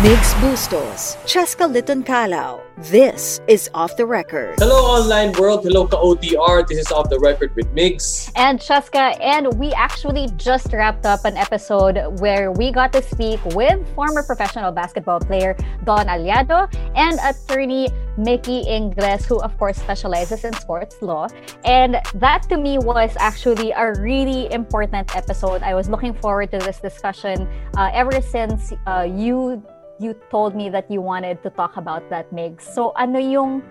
Migs Bustos, Cheska Litton Calao. This is Off the Record. Hello, online world. Hello, ka-OTR. This is Off the Record with Migs. And Cheska, and we actually just wrapped up an episode where we got to speak with former professional basketball player Don Allado and attorney Mickey Ingles, who of course specializes in sports law. And that to me was actually a really important episode. I was looking forward to this discussion uh, ever since uh, you you told me that you wanted to talk about that, Migs. So ano yung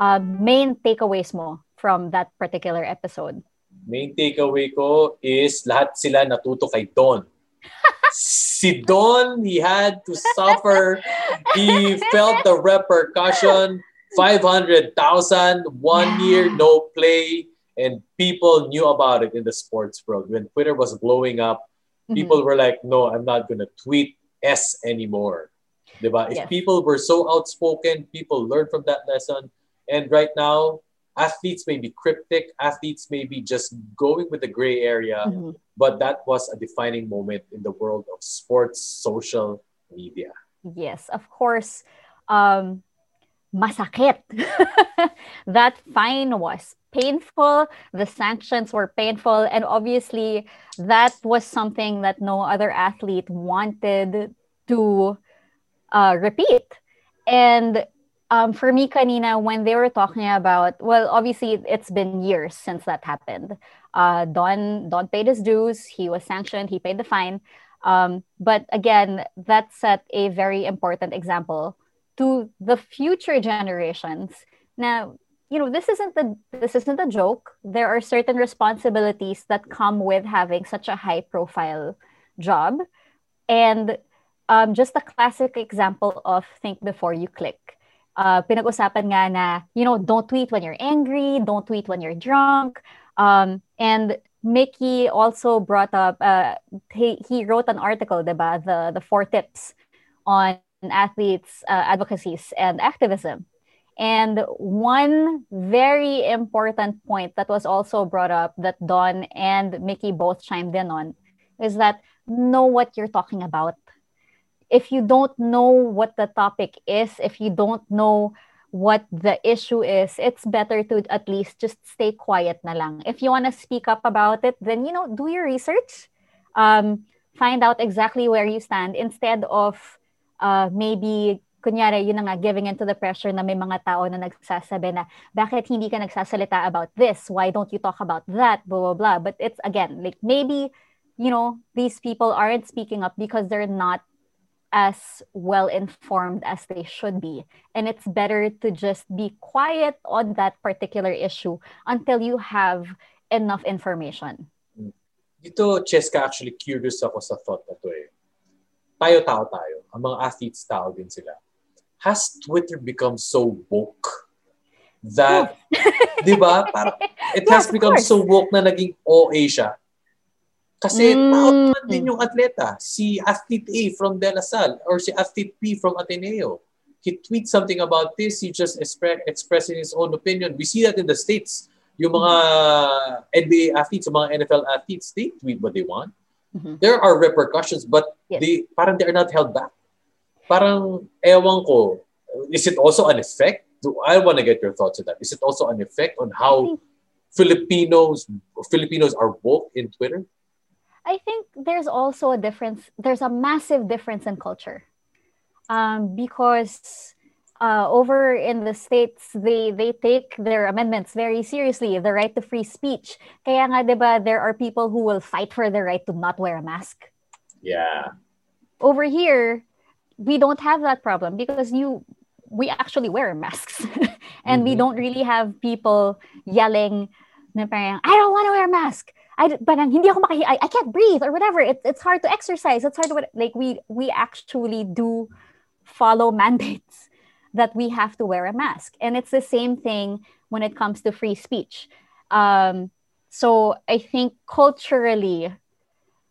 uh, main takeaways mo from that particular episode? Main takeaway ko is lahat sila natuto kay Don. si Don, he had to suffer. He felt the repercussion. 500,000, one year, no play. And people knew about it in the sports world. When Twitter was blowing up, mm-hmm. people were like, no, I'm not going to tweet S anymore. Diba? If people were so outspoken, people learned from that lesson. And right now, athletes may be cryptic, athletes may be just going with the gray area, mm-hmm. but that was a defining moment in the world of sports, social media. Yes, of course. Um, masakit. that fine was painful. The sanctions were painful. And obviously, that was something that no other athlete wanted to uh, repeat. And um, for me, kanina, when they were talking about, well, obviously it's been years since that happened. Uh, Don Don paid his dues. He was sanctioned. He paid the fine. Um, but again, that set a very important example to the future generations. Now, you know, this isn't the this isn't a joke. There are certain responsibilities that come with having such a high profile job, and um, just a classic example of think before you click. Uh, pinag-usapan nga na, you know, don't tweet when you're angry, don't tweet when you're drunk. Um, and Mickey also brought up, uh, he, he wrote an article, diba? The, the four tips on athletes' uh, advocacies and activism. And one very important point that was also brought up that Don and Mickey both chimed in on is that know what you're talking about if you don't know what the topic is, if you don't know what the issue is, it's better to at least just stay quiet na lang. If you want to speak up about it, then, you know, do your research. Um, find out exactly where you stand instead of uh, maybe kunyari, yun nga, giving into the pressure na may mga tao na nagsasabi na, bakit hindi ka nagsasalita about this? Why don't you talk about that? Blah, blah, blah. But it's, again, like maybe, you know, these people aren't speaking up because they're not as well informed as they should be. And it's better to just be quiet on that particular issue until you have enough information. Dito, Cheska, actually curious ako sa thought na to eh. Tayo-tao tayo. Ang mga athletes tao din sila. Has Twitter become so woke that, di ba? Parang, it yes, has become course. so woke na naging OA siya kasi mm. tao naman din yung atleta. Si athlete A from De La Salle or si athlete B from Ateneo. He tweets something about this. He just expre- expressing his own opinion. We see that in the States. Yung mga NBA athletes, yung mga NFL athletes, they tweet what they want. Mm-hmm. There are repercussions, but yes. they parang they are not held back. Parang, ewan ko, is it also an effect? Do I want to get your thoughts on that? Is it also an effect on how Filipinos Filipinos are woke in Twitter? I think there's also a difference. There's a massive difference in culture, um, because uh, over in the states, they they take their amendments very seriously. The right to free speech. Kaya nga, diba, there are people who will fight for the right to not wear a mask. Yeah. Over here, we don't have that problem because you we actually wear masks, and mm-hmm. we don't really have people yelling. I don't want to wear a mask. I parang hindi ako makahi I, I can't breathe or whatever. It, it's hard to exercise. It's hard to like we we actually do follow mandates that we have to wear a mask. And it's the same thing when it comes to free speech. Um, so I think culturally,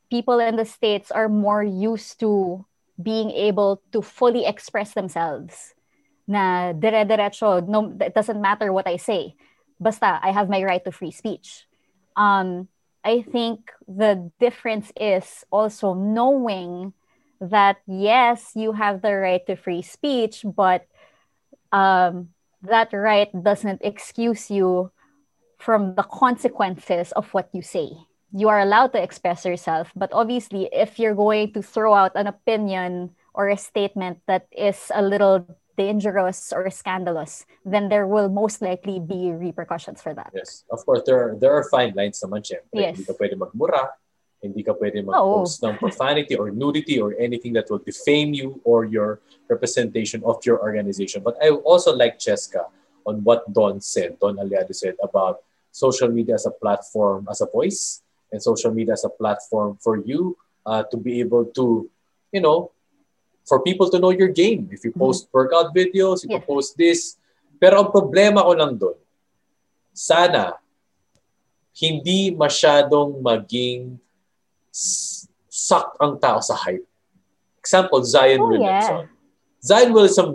people in the States are more used to being able to fully express themselves. Na dire-diretso, no, it doesn't matter what I say. Basta, I have my right to free speech. Um, I think the difference is also knowing that yes, you have the right to free speech, but um, that right doesn't excuse you from the consequences of what you say. You are allowed to express yourself, but obviously, if you're going to throw out an opinion or a statement that is a little dangerous or scandalous, then there will most likely be repercussions for that. Yes. Of course, there are, there are fine lines naman, syempre. Yes. Hindi ka pwede magmura, hindi ka pwede mag-post ng profanity or nudity or anything that will defame you or your representation of your organization. But I also like Cheska on what Don said, Don Allado said about social media as a platform, as a voice, and social media as a platform for you uh, to be able to, you know, for people to know your game. If you post workout videos, if you Yes. post this. Pero ang problema ko lang doon, sana hindi masyadong maging s- suck ang tao sa hype. Example, Zion Oh, Williamson. Zion Williamson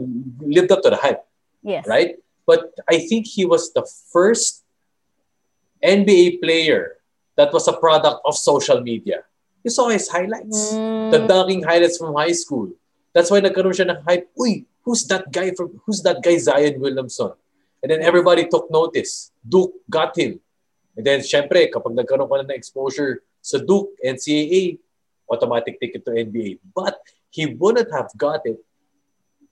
lived up to the hype, Yes. right? But I think he was the first NBA player that was a product of social media. You saw his highlights. Mm, The dunking highlights from high school. That's why nagkaroon siya ng hype. Uy, who's that guy from who's that guy Zion Williamson? And then everybody took notice. Duke got him. And then syempre, kapag nagkaroon ka na ng exposure sa Duke, NCAA, automatic ticket to NBA. But he wouldn't have got it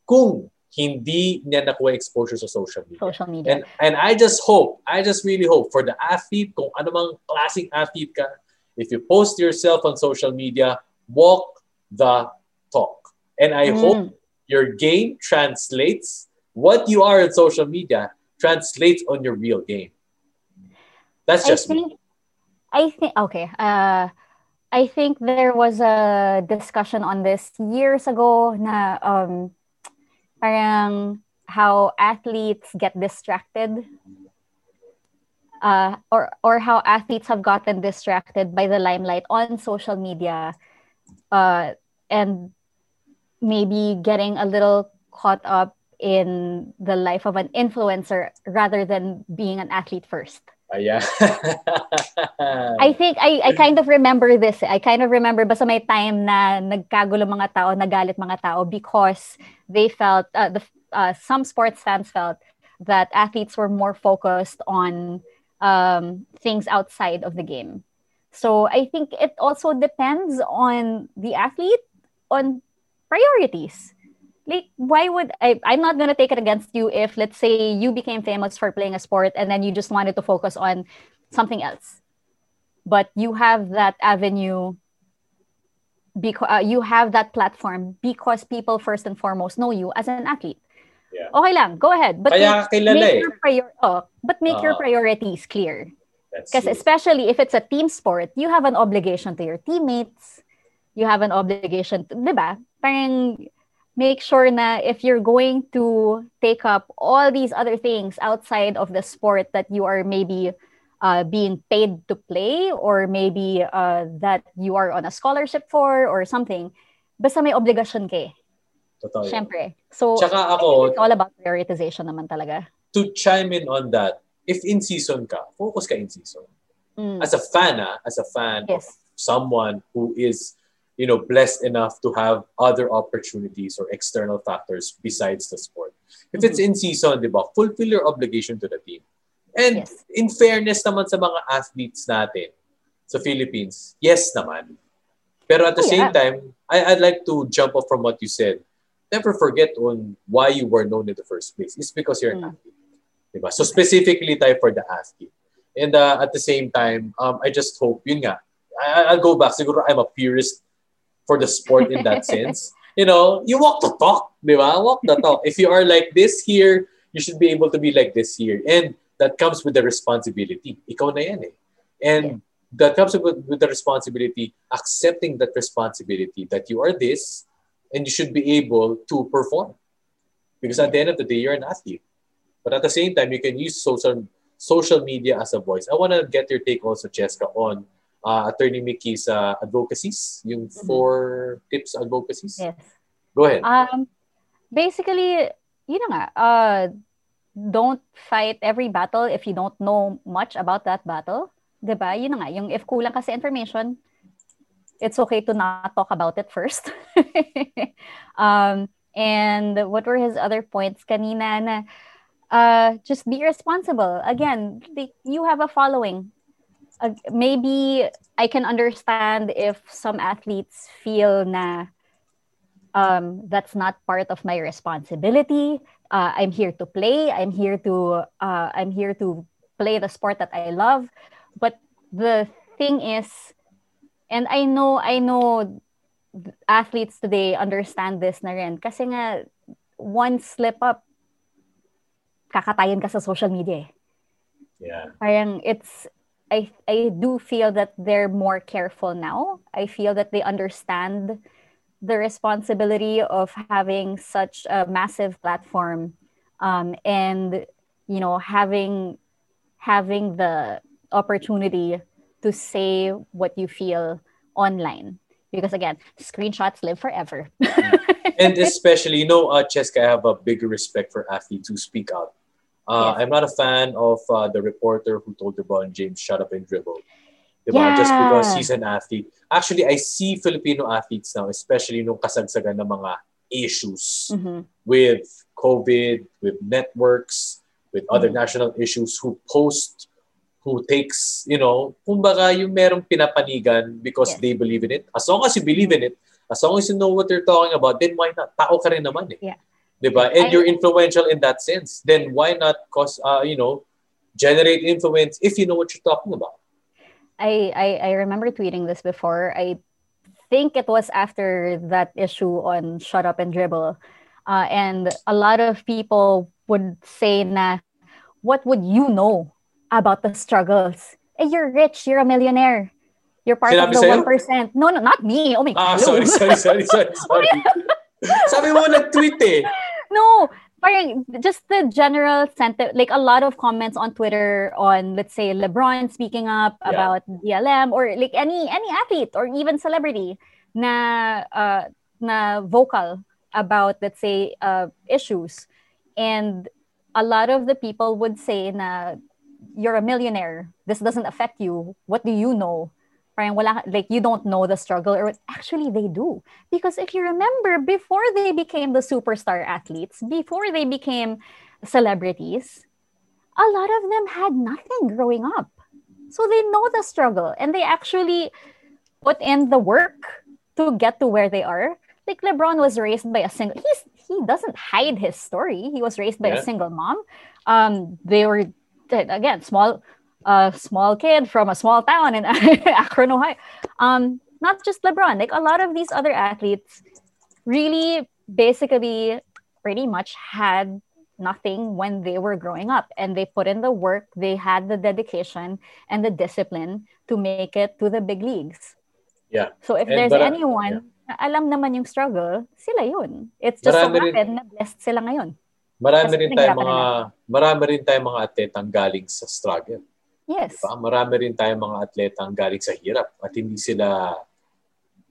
kung hindi niya nakuha exposure sa social media. social media. And and I just hope, I just really hope for the athlete, kung ano mang klaseng athlete ka, if you post yourself on social media, walk the talk. And I Mm. hope your game translates what you are on social media translates on your real game. That's I just me. I think okay. Uh I think there was a discussion on this years ago na um parang how athletes get distracted uh or or how athletes have gotten distracted by the limelight on social media uh and maybe getting a little caught up in the life of an influencer rather than being an athlete first. Ayan. I think I I kind of remember this. I kind of remember basta may time na nagkagulo mga tao, nagalit mga tao because they felt uh, the uh, some sports fans felt that athletes were more focused on um, things outside of the game. So I think it also depends on the athlete on priorities. Like, why would I? I'm not gonna take it against you if, let's say, you became famous for playing a sport and then you just wanted to focus on something else, but you have that avenue. Because uh, you have that platform because people first and foremost know you as an athlete. Yeah. Okay lang, go ahead. But Kaya make, make eh. your prior- oh, but make your priorities clear. Because especially if it's a team sport, you have an obligation to your teammates. You have an obligation to, di ba? Parang make sure na if you're going to take up all these other things outside of the sport that you are maybe uh, being paid to play or maybe uh, that you are on a scholarship for or something, basta may obligasyon ka eh. Totoo yan. Syempre. So, Tsaka ako, it's all about prioritization naman talaga. to chime in on that, if in season ka, focus ka in season. Mm. As a fan, ah, as a fan of someone who is, you know, blessed enough to have other opportunities or external factors besides the sport. If it's in season, di ba, fulfill your obligation to the team. And Yes. in fairness naman sa mga athletes natin sa Philippines, yes naman. Pero at the Oh, same time, I, I'd like to jump off from what you said. Never forget on why you were known in the first place. It's because you're an Mm. athlete. Diba? So specifically tayo for the athlete. And uh, at the same time, um, I just hope, yun nga, I, I'll go back. Siguro I'm a purist for the sport in that sense. You know, you walk the talk, di ba? Walk the talk. If you are like this here, you should be able to be like this here. And that comes with the responsibility. Ikaw na yan eh. And that comes with, with the responsibility, accepting that responsibility that you are this and you should be able to perform. Because at the end of the day, you're an athlete. But at the same time, you can use social social media as a voice. I want to get your take also, Cheska, on uh, Attorney Mickey's uh, advocacies, yung four tips advocacies. Yes. Go ahead. Um, basically, yun na nga, uh, don't fight every battle if you don't know much about that battle. 'Di ba? Yun nga, yung if kulang ka sa information, it's okay to not talk about it first. um, and what were his other points kanina na uh, just be responsible. Again, the, you have a following. Uh, maybe I can understand if some athletes feel na um, that's not part of my responsibility. Uh, I'm here to play. I'm here to uh, I'm here to play the sport that I love. But the thing is, and I know I know athletes today understand this na rin. Kasi nga, one slip up, kakatayin ka sa social media eh. Yeah. Parang it's, I, I do feel that they're more careful now. I feel that they understand the responsibility of having such a massive platform um, and, you know, having, having the opportunity to say what you feel online. Because again screenshots live forever. And especially you know uh, Cheska, I have a big respect for athletes who speak out uh, yes. I'm not a fan of uh, the reporter who told LeBron James shut up and dribble Yeah. just because he's an athlete actually I see Filipino athletes now especially nung kasagsagan ng mga issues mm-hmm. with COVID with networks with other mm-hmm. national issues who post who takes, you know, kumbaga yung merong pinapanigan because yes. they believe in it. As long as you believe in it, as long as you know what they're talking about, then why not? Tao ka rin naman eh. Yeah. Diba? And I, you're influential in that sense. Then why not cause, uh, you know, generate influence if you know what you're talking about? I, I, I remember tweeting this before. I think it was after that issue on Shut Up and Dribble. Uh, and a lot of people would say na, what would you know about the struggles. Hey, you're rich, you're a millionaire. You're part Sinabi of the one percent. No, no, not me. Oh my ah, God. sorry, sorry, sorry, sorry, sorry. Sabi mo nag-tweet eh. No, parang just the general sentiment, like a lot of comments on Twitter on, let's say, LeBron speaking up yeah. about BLM or like any any athlete or even celebrity na uh, na vocal about, let's say, uh, issues. And a lot of the people would say na you're a millionaire. This doesn't affect you. What do you know? Parang wala, like you don't know the struggle or actually they do. Because if you remember, before they became the superstar athletes, before they became celebrities, a lot of them had nothing growing up. So they know the struggle and they actually put in the work to get to where they are. Like LeBron was raised by a single he's he doesn't hide his story. He was raised by yeah. a single mom. Um, they were again small uh small kid from a small town in Akron, Ohio. Um, not just LeBron, like a lot of these other athletes really basically pretty much had nothing when they were growing up and they put in the work they had the dedication and the discipline to make it to the big leagues yeah so if and there's but, anyone yeah. alam naman yung struggle sila yun it's just Marami so happened na blessed sila ngayon Marami rin tayong mga marami rin tayong mga atletang galing sa struggle. Yes. Diba? Marami rin tayong mga atletang galing sa hirap at hindi sila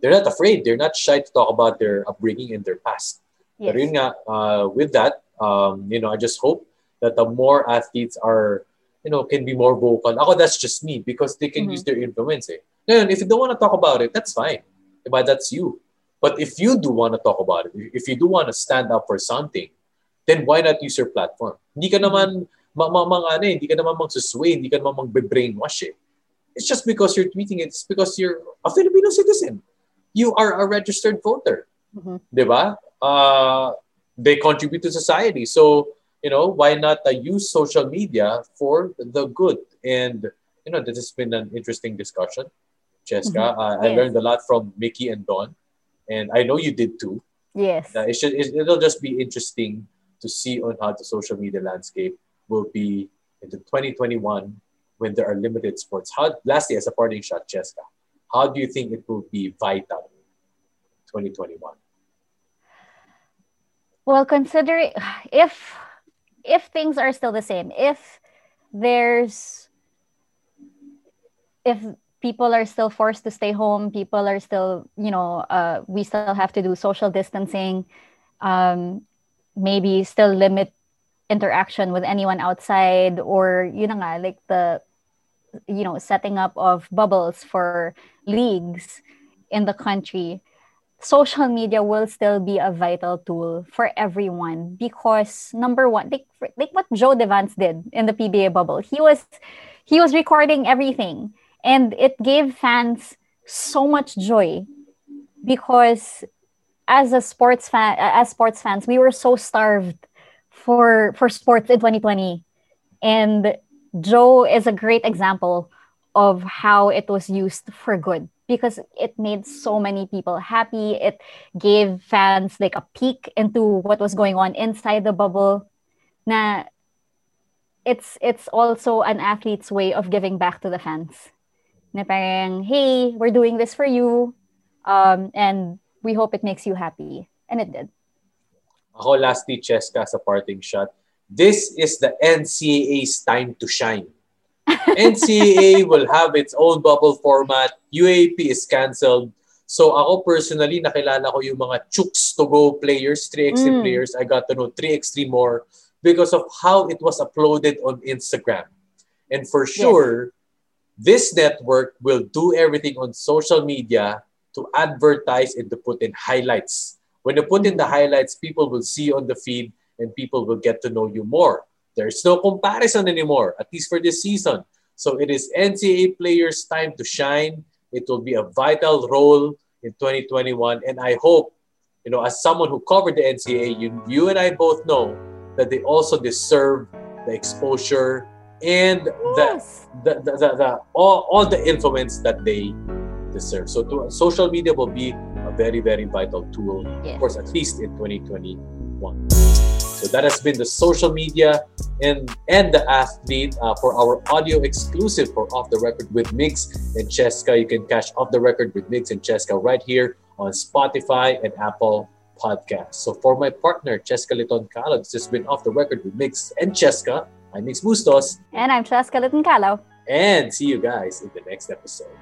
they're not afraid, they're not shy to talk about their upbringing and their past. Yes. Pero yun nga, uh, with that, um, you know, I just hope that the more athletes are, you know, can be more vocal. Ako, that's just me because they can mm-hmm. use their influence. Eh. Ngayon, if you don't want to talk about it, that's fine. Diba? That's you. But if you do want to talk about it, if you do want to stand up for something, then why not use your platform? Hindi ka naman ma, ma, ma ano, eh, hindi ka naman magsusway, hindi ka naman magbe-brainwash eh. It's just because you're tweeting it, it's because you're a Filipino citizen. You are a registered voter. Mm-hmm. Diba? Uh, they contribute to society. So, you know, why not uh, use social media for the good? And, you know, this has been an interesting discussion, Cheska. Mm-hmm. Uh, I learned a lot from Mickey and Don. And I know you did too. Yes. Uh, it should, it, it'll just be interesting to see on how the social media landscape will be in the 2021 when there are limited sports. How, lastly, as a parting shot, Cheska, how do you think it will be vital 2021? Well, considering if if things are still the same, if there's if people are still forced to stay home, people are still, you know, uh, we still have to do social distancing. Um, maybe still limit interaction with anyone outside or you know like the you know setting up of bubbles for leagues in the country, social media will still be a vital tool for everyone because number one, like, like what Joe Devance did in the PBA bubble, he was he was recording everything, and it gave fans so much joy because as a sports fan, as sports fans, we were so starved for for sports in 2020, and Joe is a great example of how it was used for good because it made so many people happy. It gave fans like a peek into what was going on inside the bubble. Na it's it's also an athlete's way of giving back to the fans. Na parang, hey, we're doing this for you. Um, and we hope it makes you happy. And it did. Ako lastly, Cheska, sa parting shot. This is the NCAA's time to shine. NCAA will have its own bubble format. UAP is cancelled. So ako personally, nakilala ko yung mga chooks to go players, 3x3 mm. players. I got to know 3x3 more because of how it was uploaded on Instagram. And for sure, yes. this network will do everything on social media to advertise and to put in highlights. When you put in the mm. highlights, people will see on the feed and people will get to know you more. There's no comparison anymore, at least for this season. So it is NCAA players' time to shine. It will be a vital role in 2021. And I hope, you know, as someone who covered the NCAA, you, you and I both know that they also deserve the exposure and yes. the, the, the, the, all, all the influence that they deserve. So to, social media will be very, very vital tool, yes. of course, at least in 2021. So that has been the social media and and the athlete uh, for our audio exclusive for Off the Record with Migs and Cheska. You can catch Off the Record with Migs and Cheska right here on Spotify and Apple Podcasts. So for my partner Cheska Liton Calo, this has been Off the Record with Migs and Cheska. I'm Migs Bustos. And I'm Cheska Liton Calo. And see you guys in the next episode.